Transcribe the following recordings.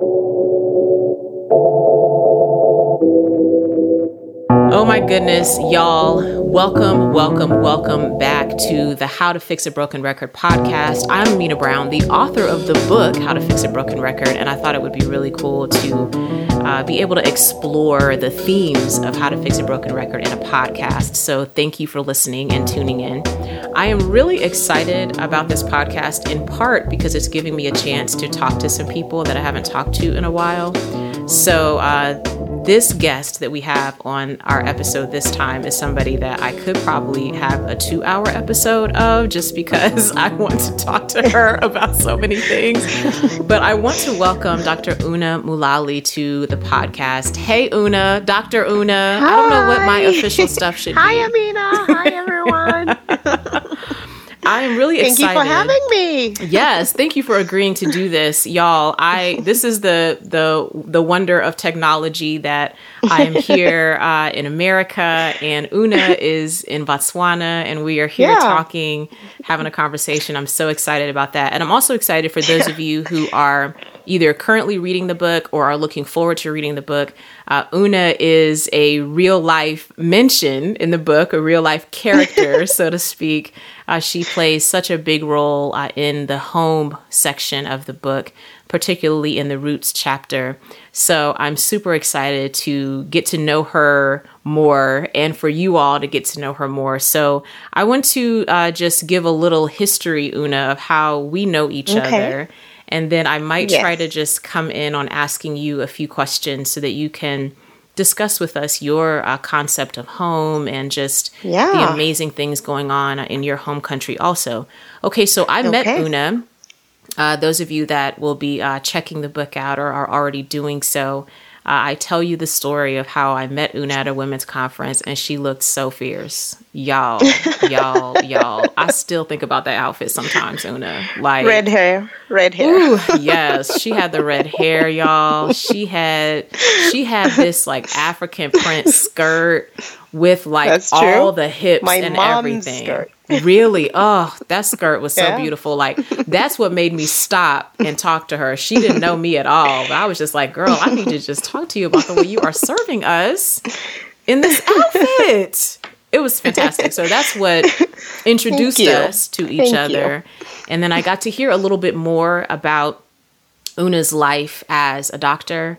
Thank you. Goodness, y'all. Welcome, welcome, welcome back to the How to Fix a Broken Record podcast. I'm Amena Brown, the author of the book, How to Fix a Broken Record, and I thought it would be really cool to uh, be able to explore the themes of how to fix a broken record in a podcast. So thank you for listening and tuning in. I am really excited about this podcast in part because it's giving me a chance to talk to some people that I haven't talked to in a while. So, uh, this guest that we have on our episode this time is somebody that I could probably have a two hour episode of just because I want to talk to her about so many things. But I want to welcome Dr. Una Mulali to the podcast. Hey, Una, Dr. Una. Hi. I don't know what my official stuff should Hi, be. Hi, Amena. Hi, everyone. I am really thank excited. Thank you for having me. yes, thank you for agreeing to do this, y'all. I this is the the the wonder of technology that I am here uh, in America, and Una is in Botswana, and we are here yeah. talking, having a conversation. I'm so excited about that, and I'm also excited for those of you who are either currently reading the book or are looking forward to reading the book. Uh, Una is a real life mention in the book, a real life character, so to speak. Uh, she plays such a big role uh, in the home section of the book, particularly in the Roots chapter. So I'm super excited to get to know her more and for you all to get to know her more. So I want to uh, just give a little history, Una, of how we know each okay. other and then I might yes. try to just come in on asking you a few questions so that you can discuss with us your uh, concept of home and just yeah. the amazing things going on in your home country also. Okay, so I okay. met Una. Uh, those of you that will be uh, checking the book out or are already doing so, uh, I tell you the story of how I met Una at a women's conference and she looked so fierce. Y'all, y'all, y'all. I still think about that outfit sometimes, Una. Like red hair, red hair. Ooh, yes, she had the red hair, y'all. She had she had this like African print skirt with like all the hips My and mom's everything. Skirt. Really? Oh, that skirt was so Yeah. beautiful. Like that's what made me stop and talk to her. She didn't know me at all. But I was just like, girl, I need to just talk to you about the way you are serving us in this outfit. It was fantastic. So that's what introduced us to each Thank other. And then I got to hear a little bit more about Una's life as a doctor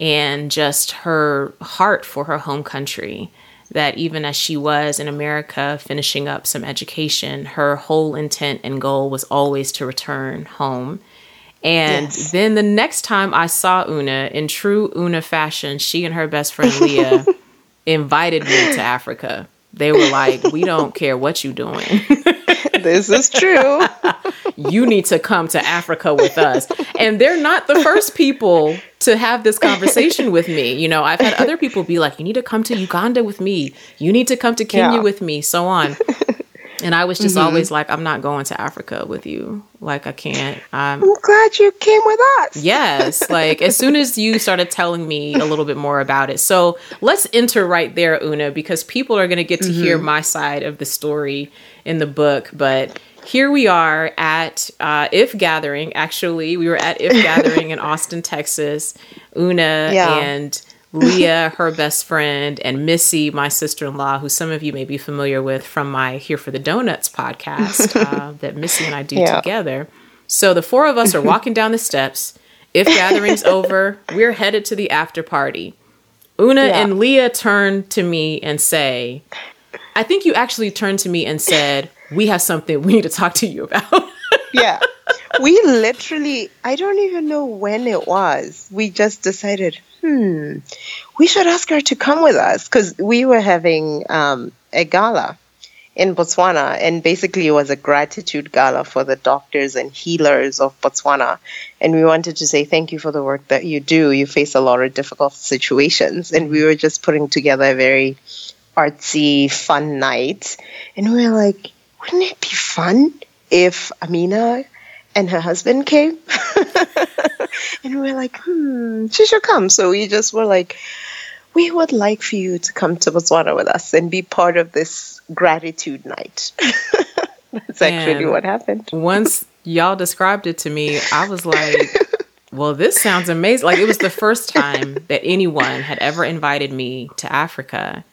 and just her heart for her home country. That even as she was in America finishing up some education, her whole intent and goal was always to return home. And Yes. then the next time I saw Una, in true Una fashion, she and her best friend Leah invited me to Africa. They were like, "We don't care what you're doing. This is true. you need to come to Africa with us." And they're not the first people to have this conversation with me. You know, I've had other people be like, "You need to come to Uganda with me. You need to come to Kenya Yeah. with me." So on. And I was just mm-hmm. always like, "I'm not going to Africa with you. Like, I can't. I'm I'm glad you came with us. Yes, like as soon as you started telling me a little bit more about it. So let's enter right there, Una, because people are going to get to hear mm-hmm. my side of the story in the book. But here we are at uh, If Gathering. Actually, we were at If Gathering in Austin, Texas. Una Yeah. and Leah, her best friend, and Missy, my sister in law, who some of you may be familiar with from my Here for the Donuts podcast uh, that Missy and I do Yeah. together. So the four of us are walking down the steps. If gathering's over, we're headed to the after party. Una Yeah. and Leah turn to me and say, I think you actually turned to me and said, We have something we need to talk to you about. Yeah. We literally, I don't even know when it was. We just decided, hmm, we should ask her to come with us because we were having um, a gala in Botswana, and basically it was a gratitude gala for the doctors and healers of Botswana. And we wanted to say thank you for the work that you do. You face a lot of difficult situations, and we were just putting together a very artsy, fun night. And we were like, wouldn't it be fun if Amena and her husband came? and we were like, hmm, she should come. So we just were like, we would like for you to come to Botswana with us and be part of this gratitude night. That's actually And what happened. Once y'all described it to me, I was like, Well, this sounds amazing. Like it was the first time that anyone had ever invited me to Africa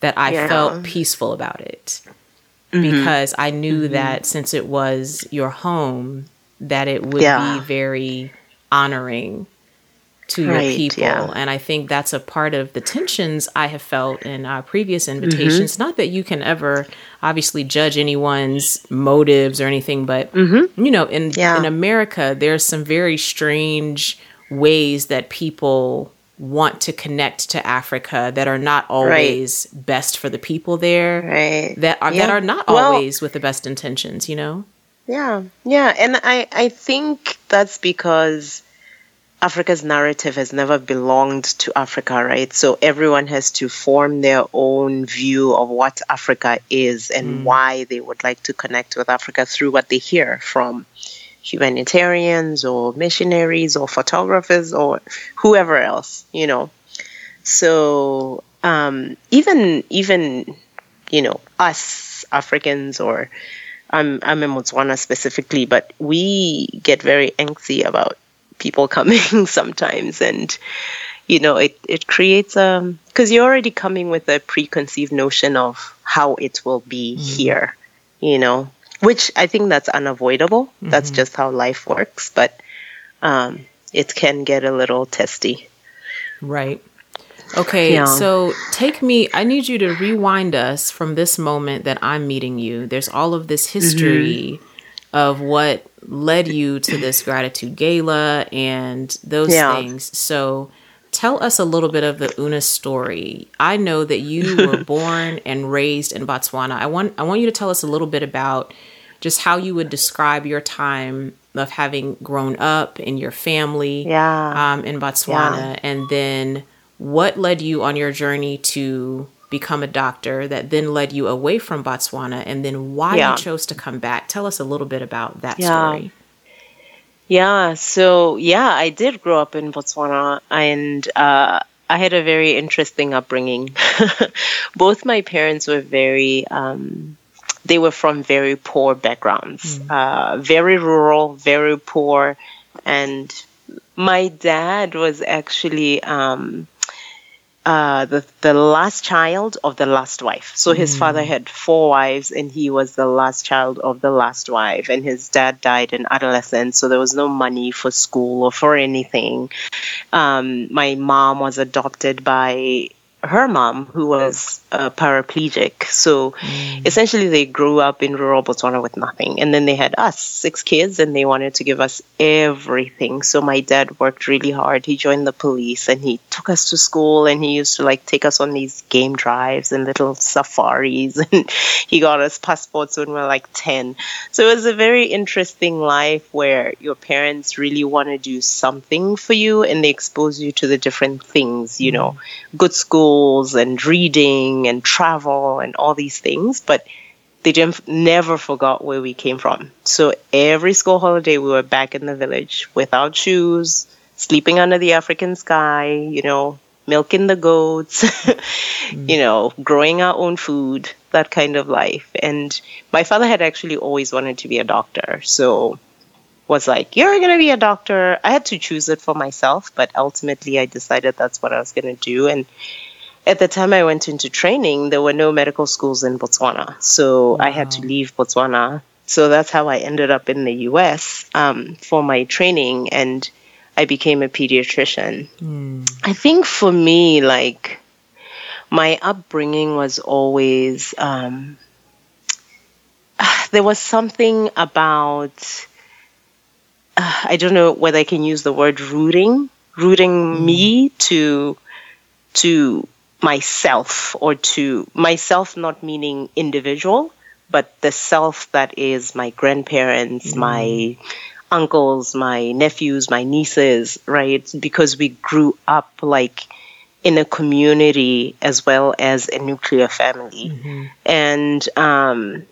that I yeah. felt peaceful about it. Mm-hmm. Because I knew mm-hmm. that since it was your home, that it would yeah. be very honoring to right, your people. Yeah. And I think that's a part of the tensions I have felt in our previous invitations. Mm-hmm. Not that you can ever obviously judge anyone's motives or anything, but mm-hmm. you know, in yeah. in America, there's some very strange ways that people want to connect to Africa that are not always right. best for the people there. Right. That are yeah. that are not well, always with the best intentions, you know? Yeah. Yeah. And I, I think that's because Africa's narrative has never belonged to Africa, right? So everyone has to form their own view of what Africa is and mm. why they would like to connect with Africa through what they hear from humanitarians or missionaries or photographers or whoever else, you know. So um, even even you know us Africans or I'm I'm in Botswana specifically, but we get very angsty about people coming sometimes and you know it, it creates a because you're already coming with a preconceived notion of how it will be mm-hmm. here you know which i think that's unavoidable mm-hmm. that's just how life works but um, it can get a little testy right okay yeah. so take me i need you to rewind us from this moment that i'm meeting you there's all of this history mm-hmm. of what led you to this gratitude gala and those yeah. things. So tell us a little bit of the Una story. I know that you were born and raised in Botswana. I want I want you to tell us a little bit about just how you would describe your time of having grown up in your family yeah. um, in Botswana, yeah. and then what led you on your journey to become a doctor that then led you away from Botswana and then why yeah. you chose to come back. Tell us a little bit about that story. Yeah, so yeah, I did grow up in Botswana and uh, I had a very interesting upbringing. Both my parents were very, um, they were from very poor backgrounds, mm. uh, very rural, very poor. And my dad was actually, um, uh, the the last child of the last wife. So his mm. father had four wives, and he was the last child of the last wife. And his dad died in adolescence, so there was no money for school or for anything. Um, my mom was adopted by her mom, who was a paraplegic. So mm. essentially, they grew up in rural Botswana with nothing. And then they had us, six kids, and they wanted to give us everything. So my dad worked really hard. He joined the police and he took us to school and he used to like take us on these game drives and little safaris. And he got us passports when we were like 10. So it was a very interesting life where your parents really want to do something for you and they expose you to the different things, you mm. know, good school schools and reading and travel and all these things, but they didn't, never forgot where we came from. So every school holiday, we were back in the village without shoes, sleeping under the African sky, you know, milking the goats, mm. you know, growing our own food, that kind of life. And my father had actually always wanted to be a doctor. So was like, You're going to be a doctor. I had to choose it for myself, but ultimately I decided that's what I was going to do. And at the time I went into training, there were no medical schools in Botswana. So wow. I had to leave Botswana. So that's how I ended up in the US um, for my training and I became a pediatrician. Mm. I think for me, like, my upbringing was always, um, there was something about, uh, I don't know whether I can use the word rooting, rooting mm. me to, to myself or to myself, not meaning individual, but the self that is my grandparents, mm. my uncles, my nephews, my nieces, right? Because we grew up like in a community as well as a nuclear family. Mm-hmm. And um,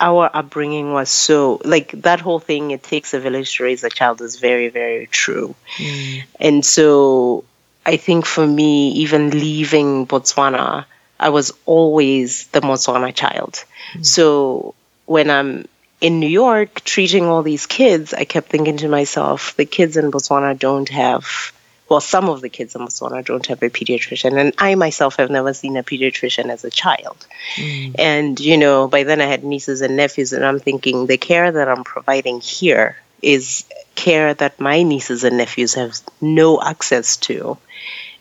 our upbringing was so like that whole thing it takes a village to raise a child is very very true mm. and so I think for me, even leaving Botswana, I was always the Botswana child. Mm. So when I'm in New York, treating all these kids, I kept thinking to myself, the kids in Botswana don't have, well, some of the kids in Botswana don't have a pediatrician. And I myself have never seen a pediatrician as a child. Mm. And, you know, by then I had nieces and nephews, and I'm thinking the care that I'm providing here is care that my nieces and nephews have no access to.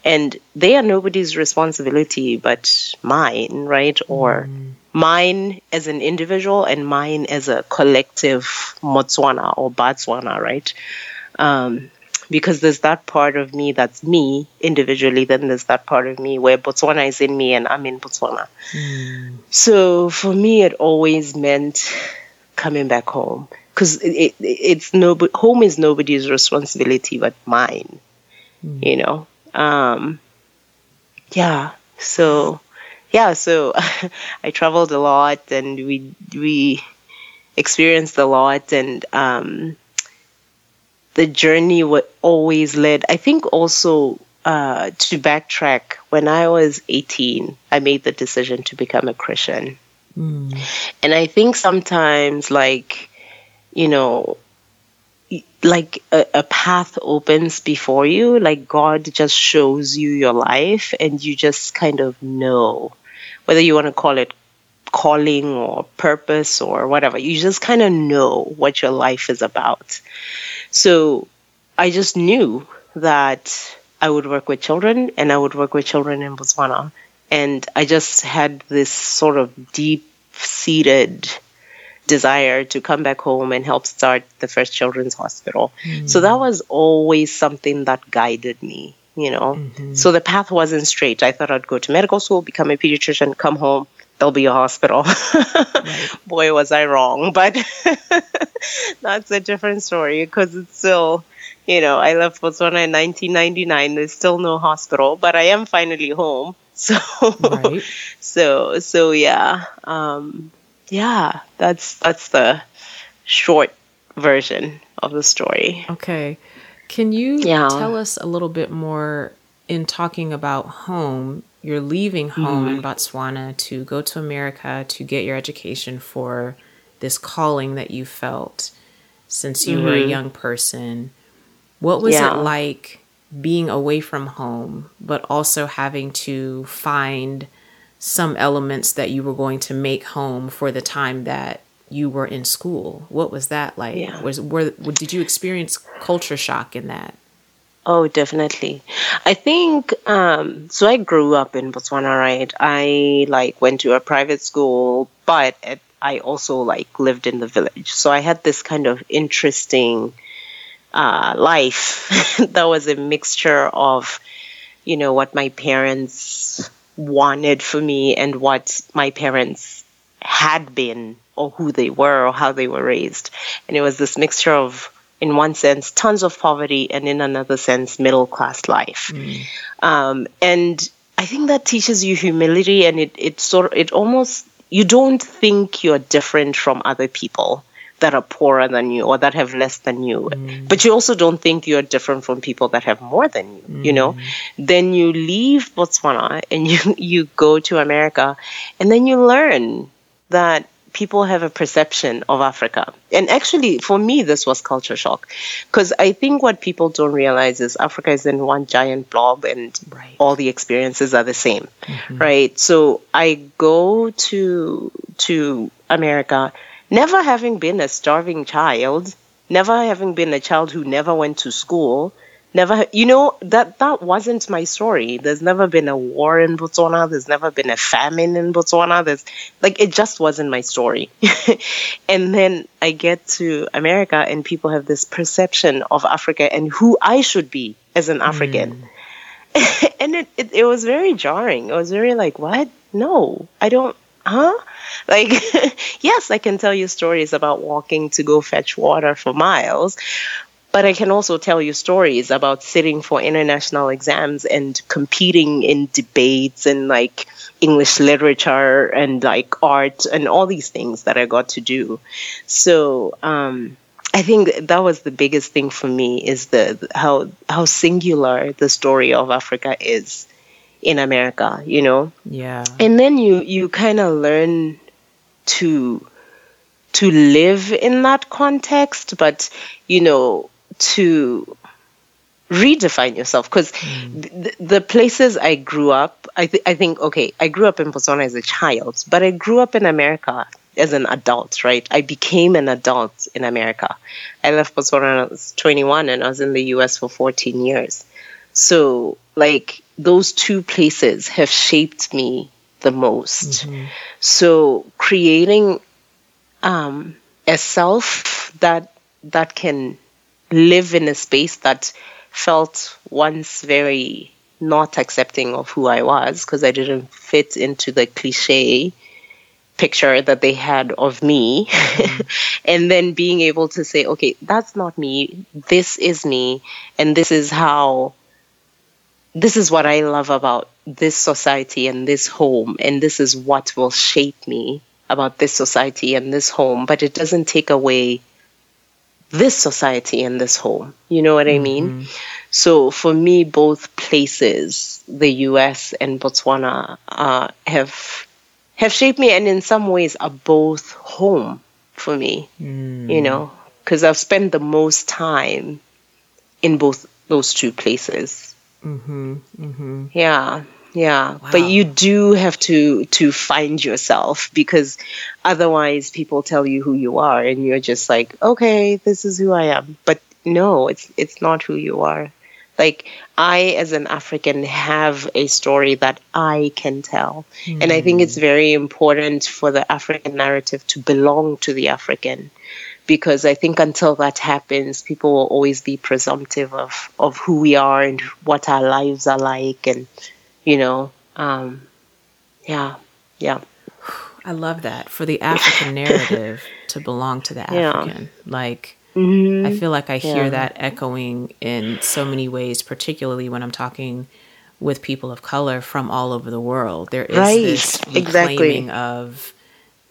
And they are nobody's responsibility but mine, right? Or mm. mine as an individual and mine as a collective Motswana or Batswana, right? Um, because there's that part of me that's me individually, then there's that part of me where Botswana is in me and I'm in Botswana. Mm. So for me, it always meant coming back home. Because it, it, it's no home is nobody's responsibility but mine mm. you know? Um, yeah so yeah so i traveled a lot and we we experienced a lot and um, the journey what always led i think also uh, to backtrack when i was 18 i made the decision to become a christian and i think sometimes like you know, like a, a, path opens before you, like God just shows you your life, and you just kind of know whether you want to call it calling or purpose or whatever. You just kind of know what your life is about. So I just knew that I would work with children and I would work with children in Botswana. And I just had this sort of deep seated desire to come back home and help start the first children's hospital. Mm-hmm. So that was always something that guided me, you know. Mm-hmm. So the path wasn't straight. I thought I'd go to medical school, become a pediatrician, come home, there'll be a hospital. right. Boy, was I wrong. But that's a different story because it's still, you know, I left Botswana in 1999. There's still no hospital, but I am finally home. So, right. so, so yeah. Um, yeah, that's that's the short version of the story. Okay. Can you yeah. tell us a little bit more in talking about home? You're leaving home mm-hmm. in Botswana to go to America to get your education for this calling that you felt since you mm-hmm. were a mm-hmm. young person. What was yeah. it like being away from home, but also having to find some elements that you were going to make home for the time that you were in school. What was that like? Yeah. Was were did you experience culture shock in that? Oh, definitely. I think um, so. I grew up in Botswana, right? I like went to a private school, but it, I also like lived in the village. So I had this kind of interesting uh, life that was a mixture of, you know, what my parents wanted for me and what my parents had been or who they were or how they were raised. And it was this mixture of, in one sense, tons of poverty and in another sense, middle class life. Mm. Um, and I think that teaches you humility and it, it sort of, it almost, you don't think you're different from other people that are poorer than you or that have less than you. Mm. But you also don't think you're different from people that have more than you, mm. you know? Mm. Then you leave Botswana and you, you go to America and then you learn that people have a perception of Africa. And actually, for me, this was culture shock. Because I think what people don't realize is Africa is in one giant blob and right. all the experiences are the same, mm-hmm. right? So I go to, to America Never having been a starving child, never having been a child who never went to school, never you know that that wasn't my story. There's never been a war in botswana. There's never been a famine in botswana. There's like it just wasn't my story. And then i get to america and people have this perception of africa and who i should be as an african. Mm. and it, it it was very jarring. It was very like what? No. I don't huh? Like, yes, I can tell you stories about walking to go fetch water for miles, but I can also tell you stories about sitting for international exams and competing in debates and like English literature and like art and all these things that I got to do. So, um, I think that was the biggest thing for me is the how how singular the story of Africa is in America, you know? Yeah. And then you, you kind of learn to to live in that context, but you know, to redefine yourself because mm. th- the places I grew up, I, th- I think, okay, I grew up in Botswana as a child, but I grew up in America as an adult, right? I became an adult in America. I left Botswana when I was 21 and I was in the US for 14 years. So, like, those two places have shaped me the most. Mm-hmm. So, creating um, a self that that can live in a space that felt once very not accepting of who I was because I didn't fit into the cliche picture that they had of me. Mm-hmm. and then being able to say, okay, that's not me. This is me. And this is how, this is what I love about this society and this home. And this is what will shape me about this society and this home. But it doesn't take away this society and this home. You know what I mean? Mm-hmm. So for me, both places, the US and Botswana, uh, have have shaped me, and in some ways are both home for me. Mm. You know, because I've spent the most time in both those two places. Mm-hmm. Mm-hmm. Yeah yeah wow. but you do have to to find yourself because otherwise people tell you who you are and you're just like okay this is who i am but no it's it's not who you are like i as an african have a story that i can tell mm. and i think it's very important for the african narrative to belong to the african because I think until that happens, people will always be presumptive of, of who we are and what our lives are like and you know um, yeah yeah i love that for the african narrative to belong to the african yeah. like mm-hmm. i feel like i hear yeah. that echoing in so many ways particularly when i'm talking with people of color from all over the world there is right. this reclaiming exactly. of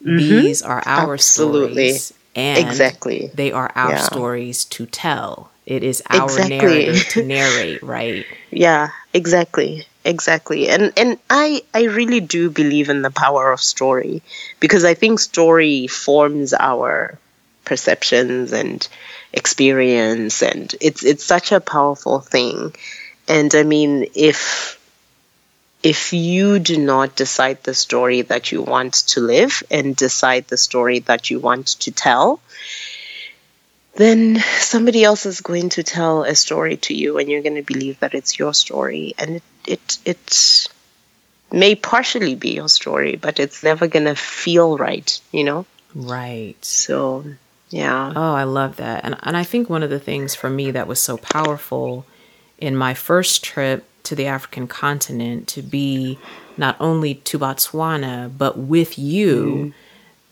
mm-hmm. these are our Absolutely. stories and exactly. they are our yeah. stories to tell. It is our exactly. narrative to narrate right? Yeah exactly. Exactly. And and i i really do believe in the power of story because i think story forms our perceptions and experience and it's it's such a powerful thing. And i mean if if you do not decide the story that you want to live and decide the story that you want to tell then somebody else is going to tell a story to you and you're going to believe that it's your story. And it it it may partially be your story but it's never going to feel right you know? Right. So yeah. Oh i love that. And and i think one of the things for me that was so powerful in my first trip to the african continent to be not only to botswana but with you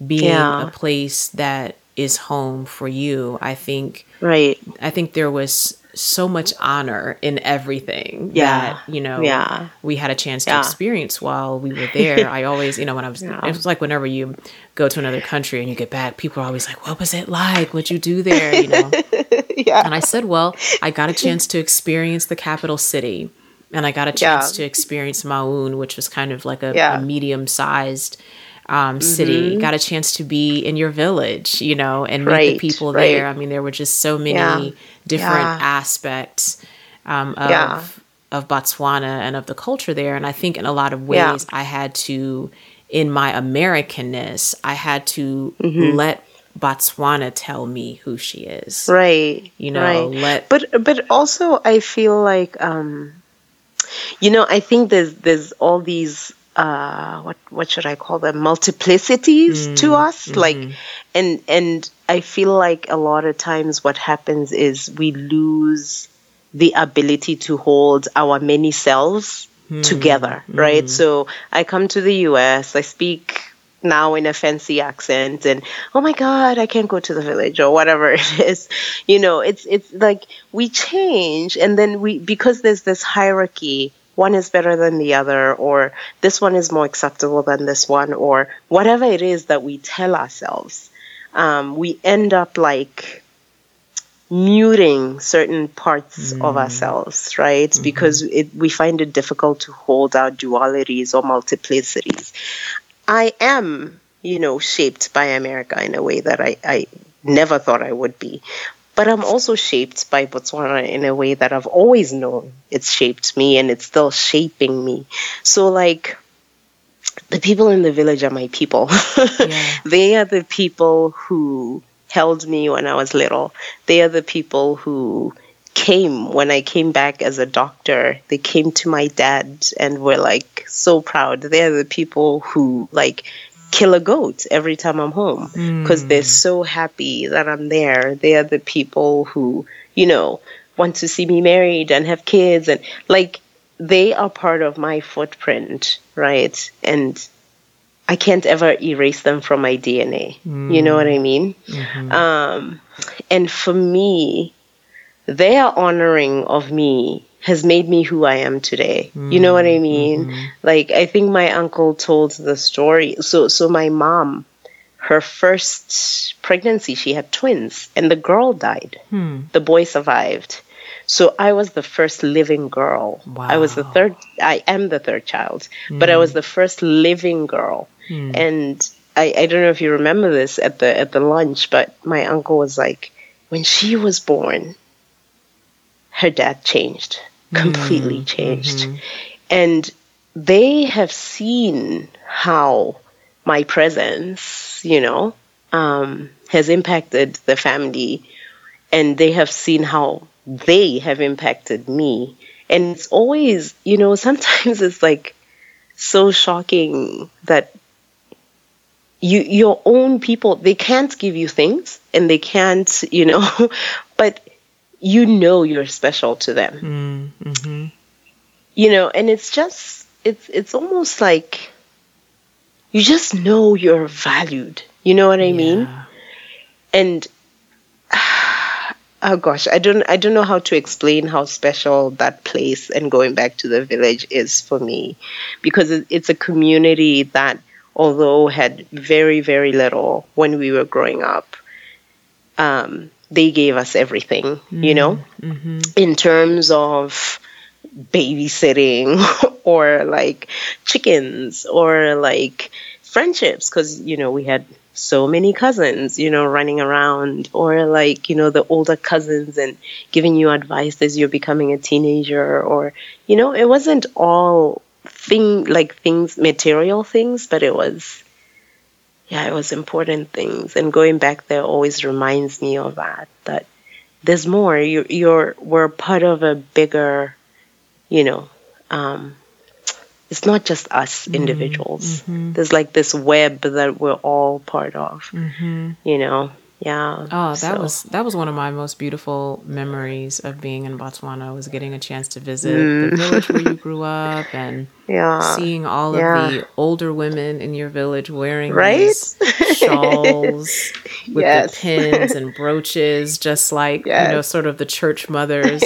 mm. being yeah. a place that is home for you. I think right. I think there was so much honor in everything yeah. that you know yeah. we had a chance to yeah. experience while we were there. I always, you know, when I was yeah. it was like whenever you go to another country and you get back, people are always like, "What was it like? What'd you do there?" You know. yeah. And I said, "Well, I got a chance to experience the capital city." And I got a chance to experience Maun, which was kind of like a, a medium-sized um, mm-hmm. city, got a chance to be in your village, you know, and meet right, the people right. there. I mean, there were just so many yeah. different yeah. aspects um, of yeah. of Botswana and of the culture there. And I think in a lot of ways, I had to, in my Americanness, I had to mm-hmm. let Botswana tell me who she is. Right. You know, right. let But but also I feel like um you know, I think there's there's all these uh, what what should I call them multiplicities mm, to us mm-hmm. like and and I feel like a lot of times what happens is we lose the ability to hold our many selves mm, together right mm. so I come to the US I speak now in a fancy accent and oh my god i can't go to the village or whatever it is you know it's it's like we change and then we because there's this hierarchy one is better than the other, or this one is more acceptable than this one, or whatever it is that we tell ourselves, um, we end up like muting certain parts mm. of ourselves, right? Mm-hmm. Because it, we find it difficult to hold our dualities or multiplicities. I am you know, shaped by America in a way that I, I never thought I would be. But I'm also shaped by Botswana in a way that I've always known it's shaped me and it's still shaping me. So, like, the people in the village are my people. yeah. They are the people who held me when I was little. They are the people who came when I came back as a doctor. They came to my dad and were like so proud. They're the people who like kill a goat every time I'm home because mm. they're so happy that I'm there. They are the people who, you know, want to see me married and have kids and like they are part of my footprint, right? And I can't ever erase them from my DNA. Mm. You know what I mean? Mm-hmm. Um, and for me, their honoring of me has made me who I am today. Mm. You know what I mean? Mm-hmm. Like I think my uncle told the story. So so my mom, her first pregnancy, she had twins, and the girl died. Hmm. The boy survived. So I was the first living girl. Wow. I was the third. I am the third child, mm. but I was the first living girl. Mm. And I, I don't know if you remember this at the at the lunch, but my uncle was like, when she was born, her dad changed, completely mm. changed, mm-hmm. and they have seen how my presence, you know, um, has impacted the family, and they have seen how they have impacted me. And it's always, you know, sometimes it's like so shocking that you your own people they can't give you things and they can't, you know, but you know you're special to them. Mm, mm-hmm. You know, and it's just it's it's almost like you just know you're valued. You know what I yeah. mean? And oh gosh, I don't I don't know how to explain how special that place and going back to the village is for me because it's a community that although had very very little when we were growing up um, they gave us everything mm-hmm. you know mm-hmm. in terms of babysitting or like chickens or like friendships because you know we had so many cousins, you know, running around, or like, you know, the older cousins and giving you advice as you're becoming a teenager, or, you know, it wasn't all thing like things, material things, but it was, yeah, it was important things. And going back there always reminds me of that, that there's more. You, you're, we're part of a bigger, you know, um, it's not just us mm-hmm. individuals. Mm-hmm. There's like this web that we're all part of. Mm-hmm. You know, yeah. Oh, that so. was that was one of my most beautiful memories of being in Botswana. Was getting a chance to visit mm. the village where you grew up and yeah. seeing all yeah. of the older women in your village wearing right? these shawls with yes. the pins and brooches, just like yes. you know, sort of the church mothers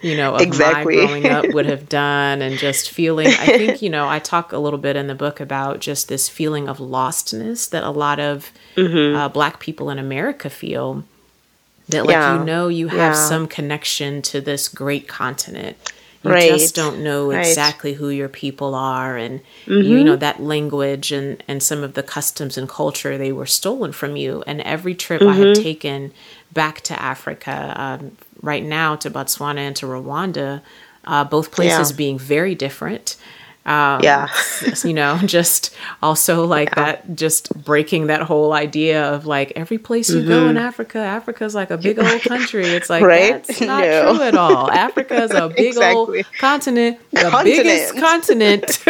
you know, of exactly. my growing up would have done and just feeling I think, you know, I talk a little bit in the book about just this feeling of lostness that a lot of mm-hmm. uh, black people in America feel that like yeah. you know you have yeah. some connection to this great continent you right. just don't know exactly right. who your people are and mm-hmm. you know that language and and some of the customs and culture they were stolen from you and every trip mm-hmm. i have taken back to africa um, right now to Botswana and to Rwanda, uh, both places yeah. being very different. Um, yeah. you know, just also like yeah. that, just breaking that whole idea of like every place you mm-hmm. go in. Africa, Africa's like a big old country. It's like, right? that's not no. true at all. Africa is a big exactly. old continent, the continent. biggest continent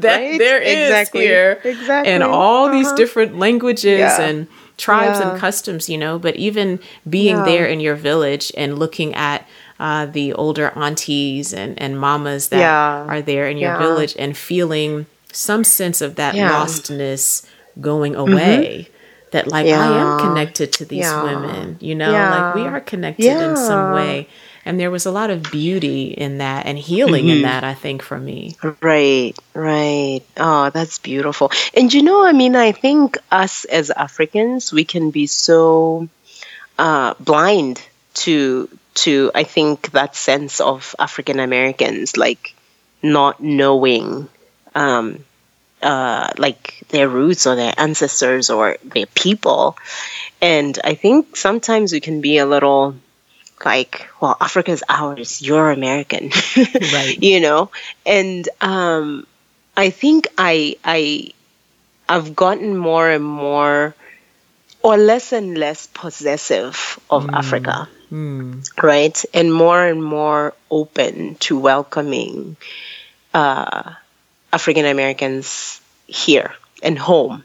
that right? there is exactly. here. Exactly. And all uh-huh. these different languages yeah. and tribes yeah. and customs, you know, but even being there in your village and looking at uh, the older aunties and, and mamas that yeah. are there in your village and feeling some sense of that lostness going away. Mm-hmm. That like I am connected to these women, you know, like we are connected in some way. And there was a lot of beauty in that and healing mm-hmm. in that i think for me. Right right. Oh that's beautiful. And you know i mean i think us as africans we can be so uh, blind to to i think that sense of african americans like not knowing um, uh, like their roots or their ancestors or their people. And I think sometimes we can be a little like, well, Africa's ours, you're American, right? you know, and um, I think I I I've gotten more and more or less and less possessive of mm. Africa, mm. right? And more and more open to welcoming uh, African Americans here and home.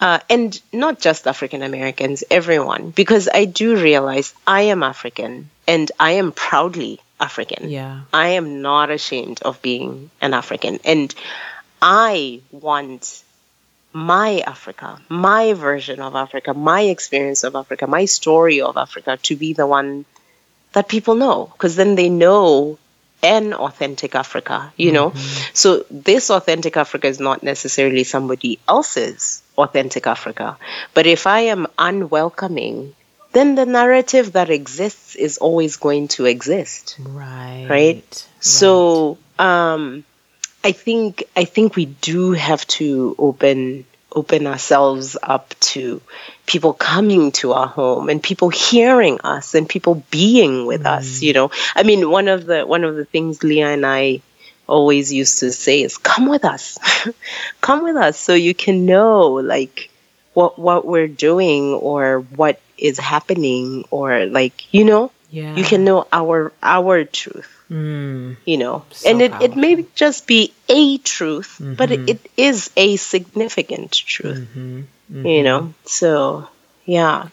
Uh, and not just African Americans, everyone, because I do realize I am African and I am proudly African. Yeah. I am not ashamed of being an African. And I want my Africa, my version of Africa, my experience of Africa, my story of Africa to be the one that people know. Because then they know an authentic Africa, you know? Mm-hmm. So this authentic Africa is not necessarily somebody else's authentic Africa. But if I am unwelcoming, then the narrative that exists is always going to exist. Right. Right. right. So um I think I think we do have to open open ourselves up to people coming to our home and people hearing us and people being with mm. us you know? I mean one of the one of the things leah and i always used to say is come with us. Come with us so you can know like what what we're doing or what is happening or like you know yeah. you can know our our truth Mm. You know, so and it, it may just be a truth, mm-hmm. but it, it is a significant truth. Mm-hmm. Mm-hmm. You know, so yeah.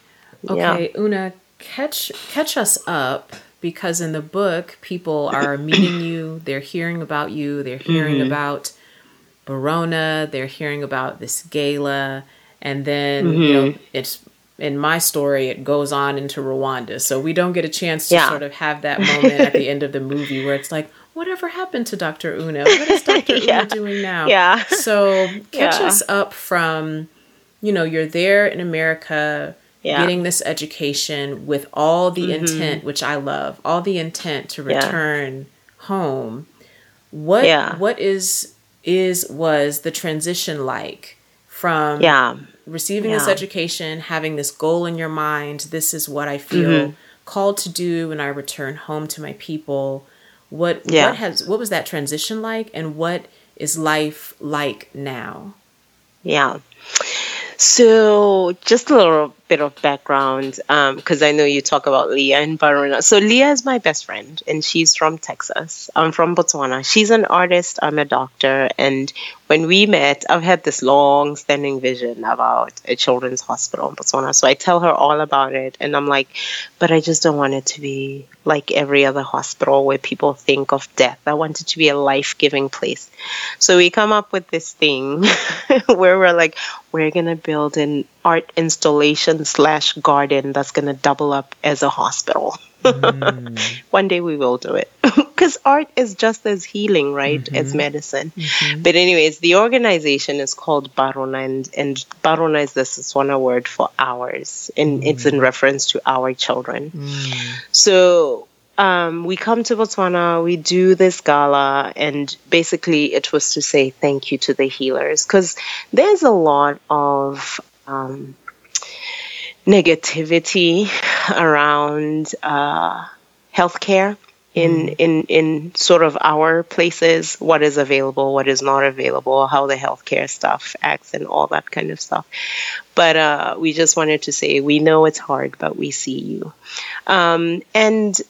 Okay, yeah. Una, catch catch us up because in the book, people are meeting you, they're hearing about you, they're hearing mm-hmm. about Barona, they're hearing about this gala, and then you know mm-hmm. it's in my story, it goes on into Rwanda. So we don't get a chance to yeah. sort of have that moment at the end of the movie where it's like, whatever happened to Dr. Una? What is Dr. yeah. Una doing now? Yeah. So catch yeah. us up from, you know, you're there in America getting this education with all the mm-hmm. intent, which I love, all the intent to return home. What what is is was the transition like from yeah receiving yeah. this education, having this goal in your mind, this is what I feel mm-hmm. called to do when I return home to my people. What yeah. what has what was that transition like and what is life like now? Yeah. So, just a little bit of background, because um, I know you talk about Leah and Barona. So, Leah is my best friend, and she's from Texas. I'm from Botswana. She's an artist. I'm a doctor, and when we met, I've had this long standing vision about a children's hospital in Botswana. So I tell her all about it. And I'm like, but I just don't want it to be like every other hospital where people think of death. I want it to be a life giving place. So we come up with this thing where we're like, we're to build an art installation slash garden that's going to double up as a hospital. Mm. One day we will do it because art is just as healing, right, mm-hmm. as medicine. Mm-hmm. But anyways, the organization is called Barona, and, and Barona is the Setswana word for ours, and mm. it's in reference to our children. Mm. So um, we come to Botswana, we do this gala, and basically it was to say thank you to the healers because there's a lot of um, negativity around uh, healthcare in mm. in in sort of our places what is available what is not available how the healthcare stuff acts and all that kind of stuff but uh, we just wanted to say we know it's hard but we see you um, and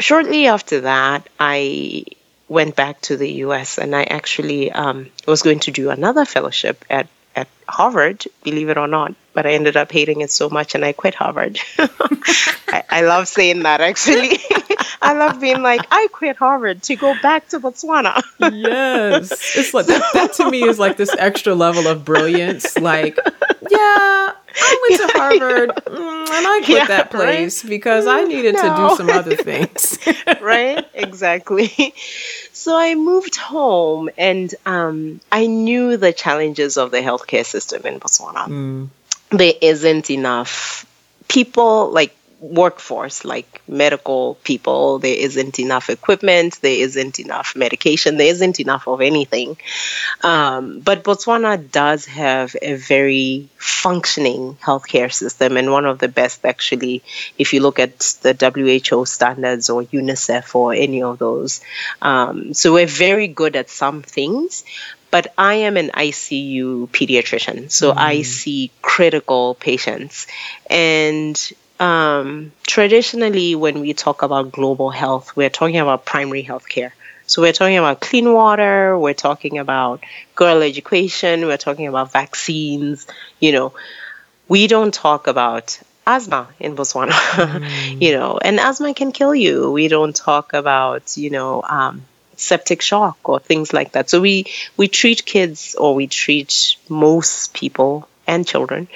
shortly after that i went back to the us and i actually um, was going to do another fellowship at at Harvard, believe it or not, but I ended up hating it so much and I quit Harvard. I, I, love saying that actually. I love being like, I quit Harvard to go back to Botswana. yes. It's like that, that to me is like this extra level of brilliance. Like, yeah, I went to Harvard mm, and I quit yeah, that place right? because I needed no. to do some other things. right? Exactly. So I moved home and um, I knew the challenges of the healthcare system in Botswana. Mm. There isn't enough people like workforce like medical people there isn't enough equipment there isn't enough medication there isn't enough of anything um, but botswana does have a very functioning healthcare system and one of the best actually if you look at the who standards or unicef or any of those um, so we're very good at some things but I am an ICU pediatrician, so mm. I see critical patients. And um, traditionally, when we talk about global health, we're talking about primary health care. So we're talking about clean water, we're talking about girl education, we're talking about vaccines. You know, we don't talk about asthma in Botswana, mm. you know, and asthma can kill you. We don't talk about, you know, um, septic shock or things like that. So we we treat kids or we treat most people and children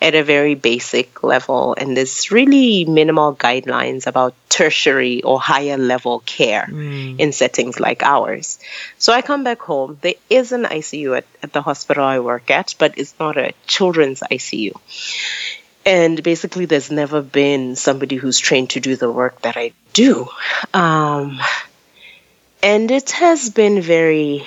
at a very basic level. And there's really minimal guidelines about tertiary or higher level care mm. in settings like ours. So I come back home. There is an ICU at, at the hospital I work at, but it's not a children's ICU. And basically, there's never been somebody who's trained to do the work that I do. Um, and it has been very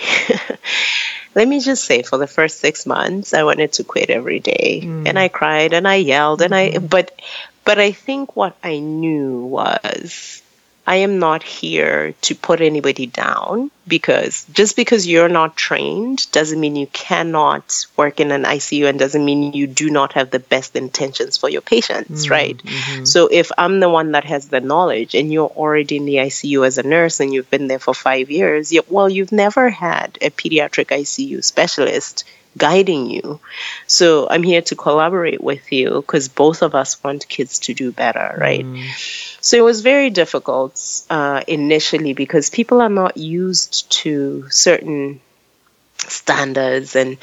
let me just say for the first six months i wanted to quit every day mm. and i cried and i yelled and i mm-hmm. but but i think what i knew was I am not here to put anybody down because just because you're not trained doesn't mean you cannot work in an ICU and doesn't mean you do not have the best intentions for your patients, mm-hmm, right? Mm-hmm. So if I'm the one that has the knowledge and you're already in the ICU as a nurse and you've been there for five years, you, well, you've never had a pediatric ICU specialist guiding you. So I'm here to collaborate with you because both of us want kids to do better, right? Mm. So it was very difficult uh, initially because people are not used to certain standards and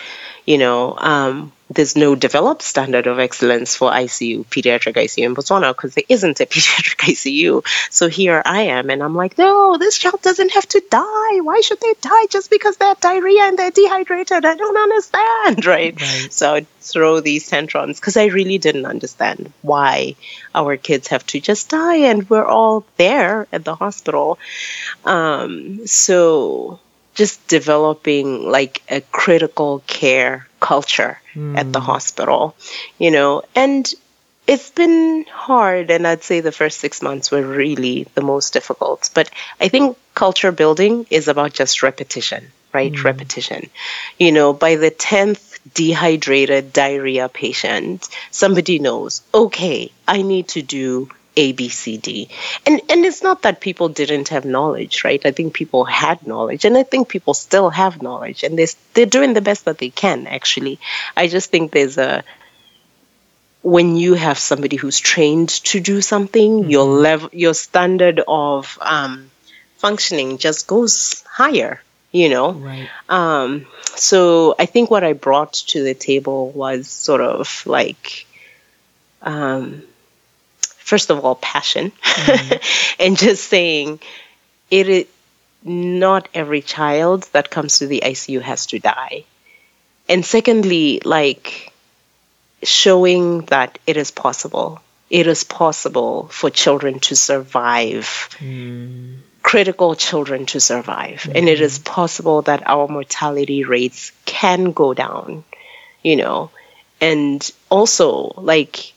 you know um, there's no developed standard of excellence for ICU, pediatric ICU in Botswana, because there isn't a pediatric ICU. So here I am, and I'm like, no, this child doesn't have to die. Why should they die just because they have diarrhea and they're dehydrated? I don't understand, right? right. So I'd throw these tantrums because I really didn't understand why our kids have to just die, and we're all there at the hospital. Um, so just developing like a critical care culture mm. at the hmm. hospital, you know, and it's been hard. And I'd say the first six months were really the most difficult. But I think culture building is about just repetition, right? Mm. Repetition. You know, by the 10th dehydrated diarrhea patient, somebody knows, okay, I need to do a, B, C, D. And and it's not that people didn't have knowledge, right? I think people had knowledge, and I think people still have knowledge, and they're they're doing the best that they can. Actually, I just think there's a when you have somebody who's trained to do something, mm-hmm. your level, your standard of um, functioning just goes higher. You know, right. Um, so I think what I brought to the table was sort of like. Um, first of all, passion, mm-hmm. and just saying it is not every child that comes to the ICU has to die. And secondly, like showing that it is possible. It is possible for children to survive. Mm. Critical children to survive. Mm-hmm. And it is possible that our mortality rates can go down, you know. And also, like,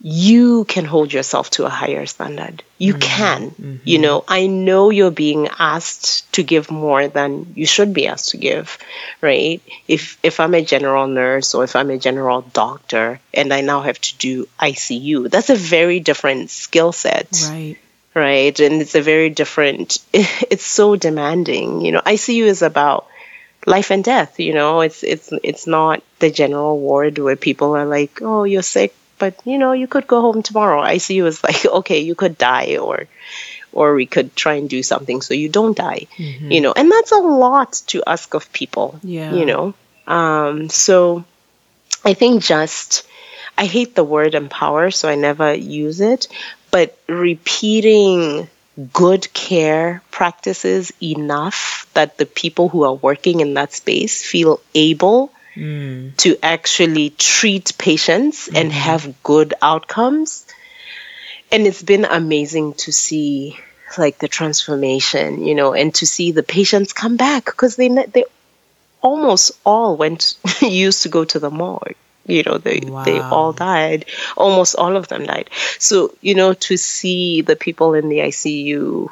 you can hold yourself to a higher standard. You mm-hmm. can. Mm-hmm. You know, I know you're being asked to give more than you should be asked to give, right? If if I'm a general nurse or if I'm a general doctor and I now have to do ICU, that's a very different skill set. Right. Right? And it's a very different it's so demanding. You know, ICU is about life and death, you know. It's it's it's not the general ward where people are like, "Oh, you're sick, but you know, you could go home tomorrow. ICU is like, okay, you could die or or we could try and do something so you don't die. Mm-hmm. You know, and that's a lot to ask of people. Yeah. You know. Um, so I think just I hate the word empower, so I never use it, but repeating good care practices enough that the people who are working in that space feel able mm. to actually treat patients mm. and have good outcomes and it's been amazing to see like the transformation, you know, and to see the patients come back because they they almost all went used to go to the morgue. You know, they wow. they all died. Almost all of them died. So you know, to see the people in the ICU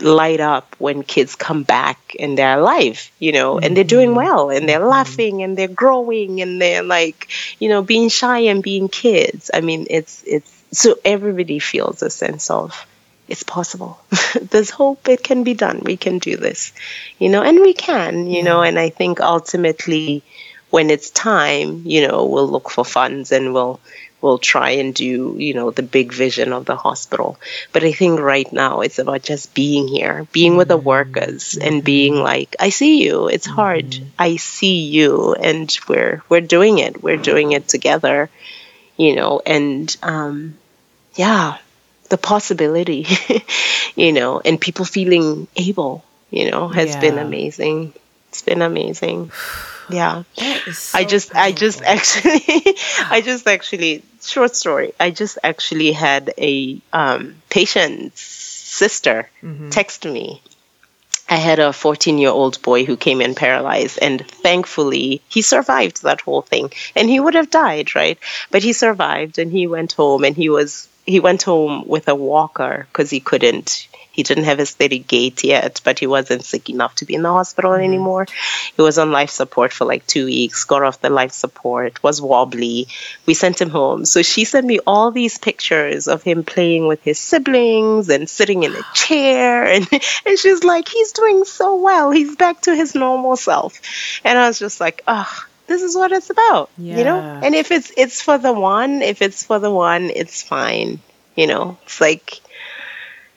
light up when kids come back and they're alive, you know, and they're doing mm-hmm. well and they're mm-hmm. laughing and they're growing and they're like, you know, being shy and being kids. I mean, it's it's so everybody feels a sense of it's possible. There's hope. It can be done. We can do this, you know, and we can, you yeah. know, and I think ultimately when it's time, you know, we'll look for funds and we'll will try and do, you know, the big vision of the hospital. But I think right now it's about just being here, being with the mm-hmm. workers mm-hmm. and being like, I see you. It's mm-hmm. hard. I see you and we're we're doing it. We're doing it together, you know, and um yeah, the possibility, you know, and people feeling able, you know, has yeah. been amazing. It's been amazing. Yeah. So I just powerful. I just actually I just actually short story. I just actually had a um, patient's sister mm-hmm. text me. I had a 14 year old boy who came in paralyzed, and thankfully he survived that whole thing. And he would have died, right? But he survived, and he went home, and he was he went home with a walker because he couldn't he didn't have a steady gait yet, but he wasn't sick enough to be in the hospital mm-hmm. anymore. He was on life support for like two weeks, got off the life support, was wobbly. We sent him home. So she sent me all these pictures of him playing with his siblings and sitting in a chair. And, and she's like, he's doing so well. He's back to his normal self. And I was just like, oh, this is what it's about yeah. you know and if it's it's for the one if it's for the one it's fine you know it's like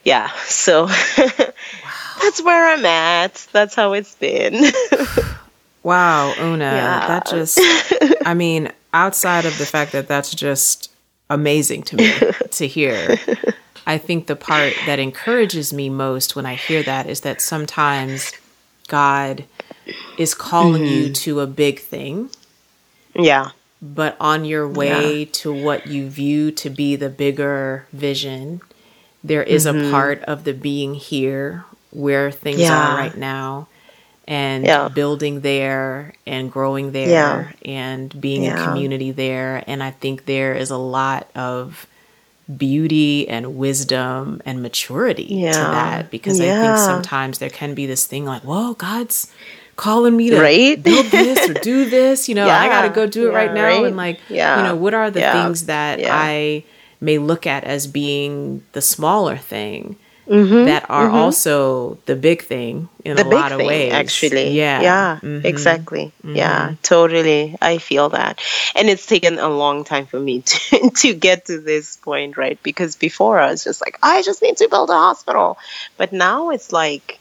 yeah, so wow. that's where I'm at. That's how it's been. wow, Una, yeah. that just, I mean, outside of the fact that that's just amazing to me to hear. I think the part that encourages me most when I hear that is that sometimes God is calling mm-hmm. you to a big thing. Yeah. But on your way yeah. to what you view to be the bigger vision, there is mm-hmm. a part of the being here where things yeah. are right now and yeah. building there and growing there yeah. and being a community there and i think there is a lot of beauty and wisdom and maturity to that because i think sometimes there can be this thing like whoa god's calling me to right? build this or do this you know i gotta go do it right now right? and like you know what are the things that i may look at as being the smaller thing mm-hmm, that are mm-hmm. also the big thing in the a lot of thing, ways. Actually, yeah, yeah, mm-hmm. exactly, yeah, mm-hmm. totally. I feel that, and it's taken a long time for me to to get to this point, right? Because before I was just like, I just need to build a hospital, but now it's like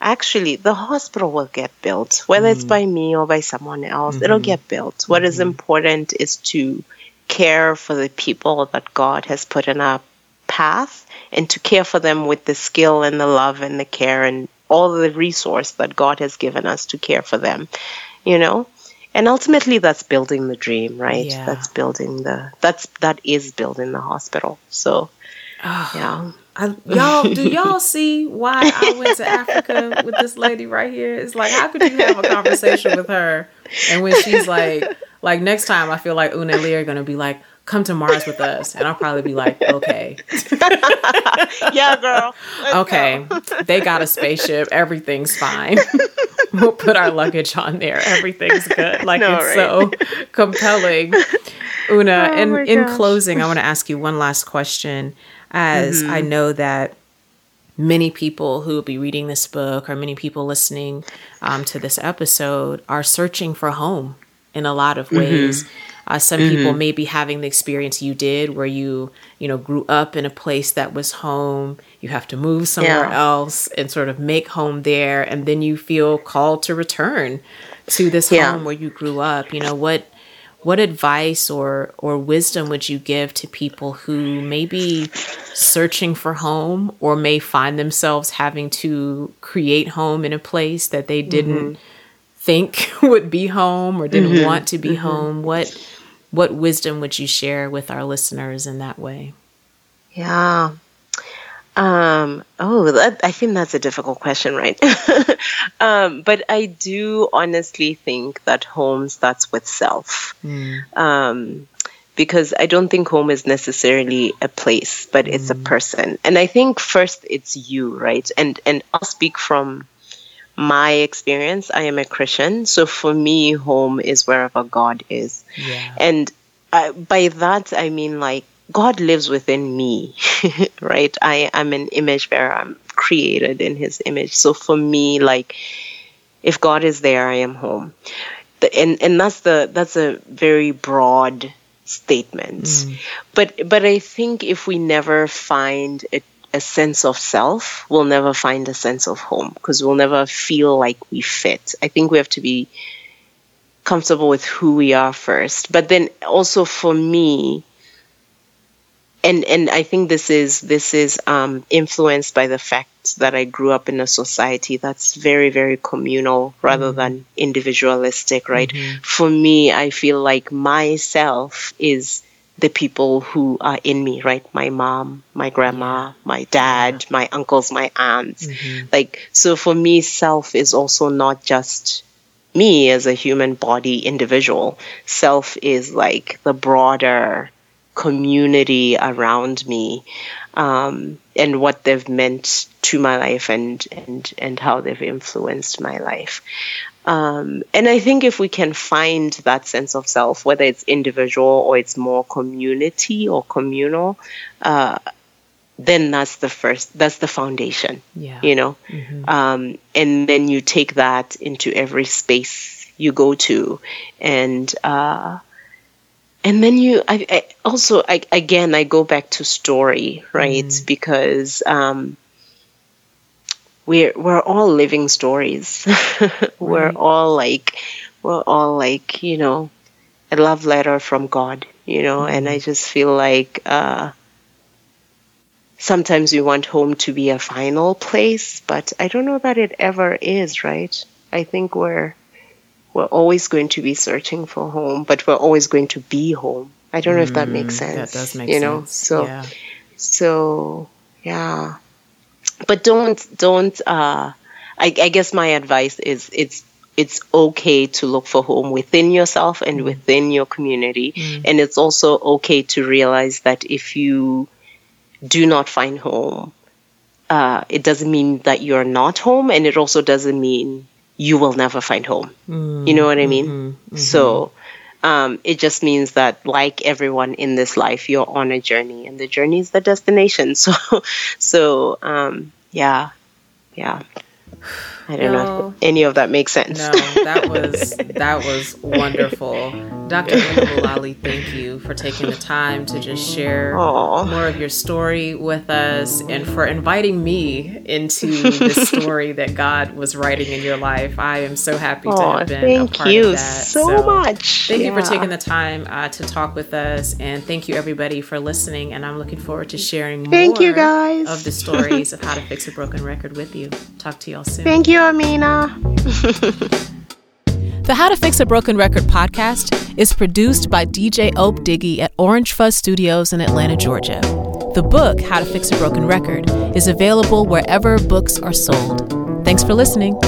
actually the hospital will get built whether mm. it's by me or by someone else mm-hmm. it'll get built What is mm-hmm. important is to care for the people that God has put in our path and to care for them with the skill and the love and the care and all the resource that God has given us to care for them, you know? And ultimately that's building the dream, right? Yeah. That's building the that's that is building the hospital. So oh, yeah. I, y'all, do y'all see why I went to Africa with this lady right here? It's like, how could you have a conversation with her? And when she's like, like next time, I feel like Una and Leah are gonna be like, "Come to Mars with us," and I'll probably be like, "Okay." yeah, girl. okay, go. they got a spaceship. Everything's fine. we'll put our luggage on there. Everything's good. Like no, it's right? so compelling. Una, oh and in closing, I want to ask you one last question. As mm-hmm. I know that many people who will be reading this book or many people listening um, to this episode are searching for home in a lot of mm-hmm. ways. Mm-hmm. Uh, some mm-hmm. people may be having the experience you did where you, you know, grew up in a place that was home. You have to move somewhere yeah. else and sort of make home there. And then you feel called to return to this yeah. home where you grew up. You know, what, what advice or, or wisdom would you give to people who may be searching for home or may find themselves having to create home in a place that they didn't mm-hmm think would be home or didn't mm-hmm. want to be mm-hmm. home what what wisdom would you share with our listeners in that way Yeah. Um, oh, that, I think that's a difficult question, right? um, but I do honestly think that home starts with self. Mm. Um, because I don't think home is necessarily a place, but mm. it's a mm. person. And I think first it's you, right? And and I'll speak from my experience. I am a Christian, so for me, home is wherever God is. Yeah. And I, by that I mean like God lives within me, right? I am an image bearer. I'm created in His image. So for me, like, if God is there, I am home. The, and and that's the that's a very broad statement. Mm. But but I think if we never find a, a sense of self, we'll never find a sense of home because we'll never feel like we fit. I think we have to be comfortable with who we are first. But then also for me, and and I think this is this is um, influenced by the fact that I grew up in a society that's very very communal rather mm-hmm. than individualistic. Right. Mm-hmm. For me, I feel like myself is the people who are in me. Right. My mom, my grandma, my dad, yeah. my uncles, my aunts. Mm-hmm. Like so, for me, self is also not just me as a human body individual. Self is like the broader community around me um, and what they've meant to my life and and and how they've influenced my life. Um, and I think if we can find that sense of self, whether it's individual or it's more community or communal, uh, then that's the first, that's the foundation. Yeah. You know, mm-hmm. um, and then you take that into every space you go to, and uh, and then you I, I also I, again i go back to story right mm. because um, we're we're all living stories we're all like we're all like you know a love letter from god you know mm. and i just feel like uh, sometimes we want home to be a final place but i don't know that it ever is right i think we're we're always going to be searching for home, but we're always going to be home. I don't know if that makes sense. Mm, that does make you sense. know, so yeah. so yeah. But don't don't uh I, I guess my advice is it's it's okay to look for home within yourself and mm. within your community. Mm. And it's also okay to realize that if you do not find home, uh, it doesn't mean that you're not home, and it also doesn't mean you will never find home. Mm, you know what I mean? Mm-hmm, mm-hmm. So um, it just means that, like everyone in this life, you're on a journey, and the journey is the destination. So, so um, yeah, yeah. I don't no, know if any of that makes sense. No, that was that was wonderful. Dr. Mulali, thank you for taking the time to just share Aww. more of your story with us and for inviting me into the story that God was writing in your life. I am so happy to Aww, have been thank a part you of that. so, so much. Thank yeah. you for taking the time uh, to talk with us and thank you everybody for listening and I'm looking forward to sharing more thank you guys. of the stories of how to fix a broken record with you. Talk to y'all soon. Thank you, Amena. the How to Fix a Broken Record podcast is produced by DJ Opdiggy at Orange Fuzz Studios in Atlanta, Georgia. The book, How to Fix a Broken Record, is available wherever books are sold. Thanks for listening.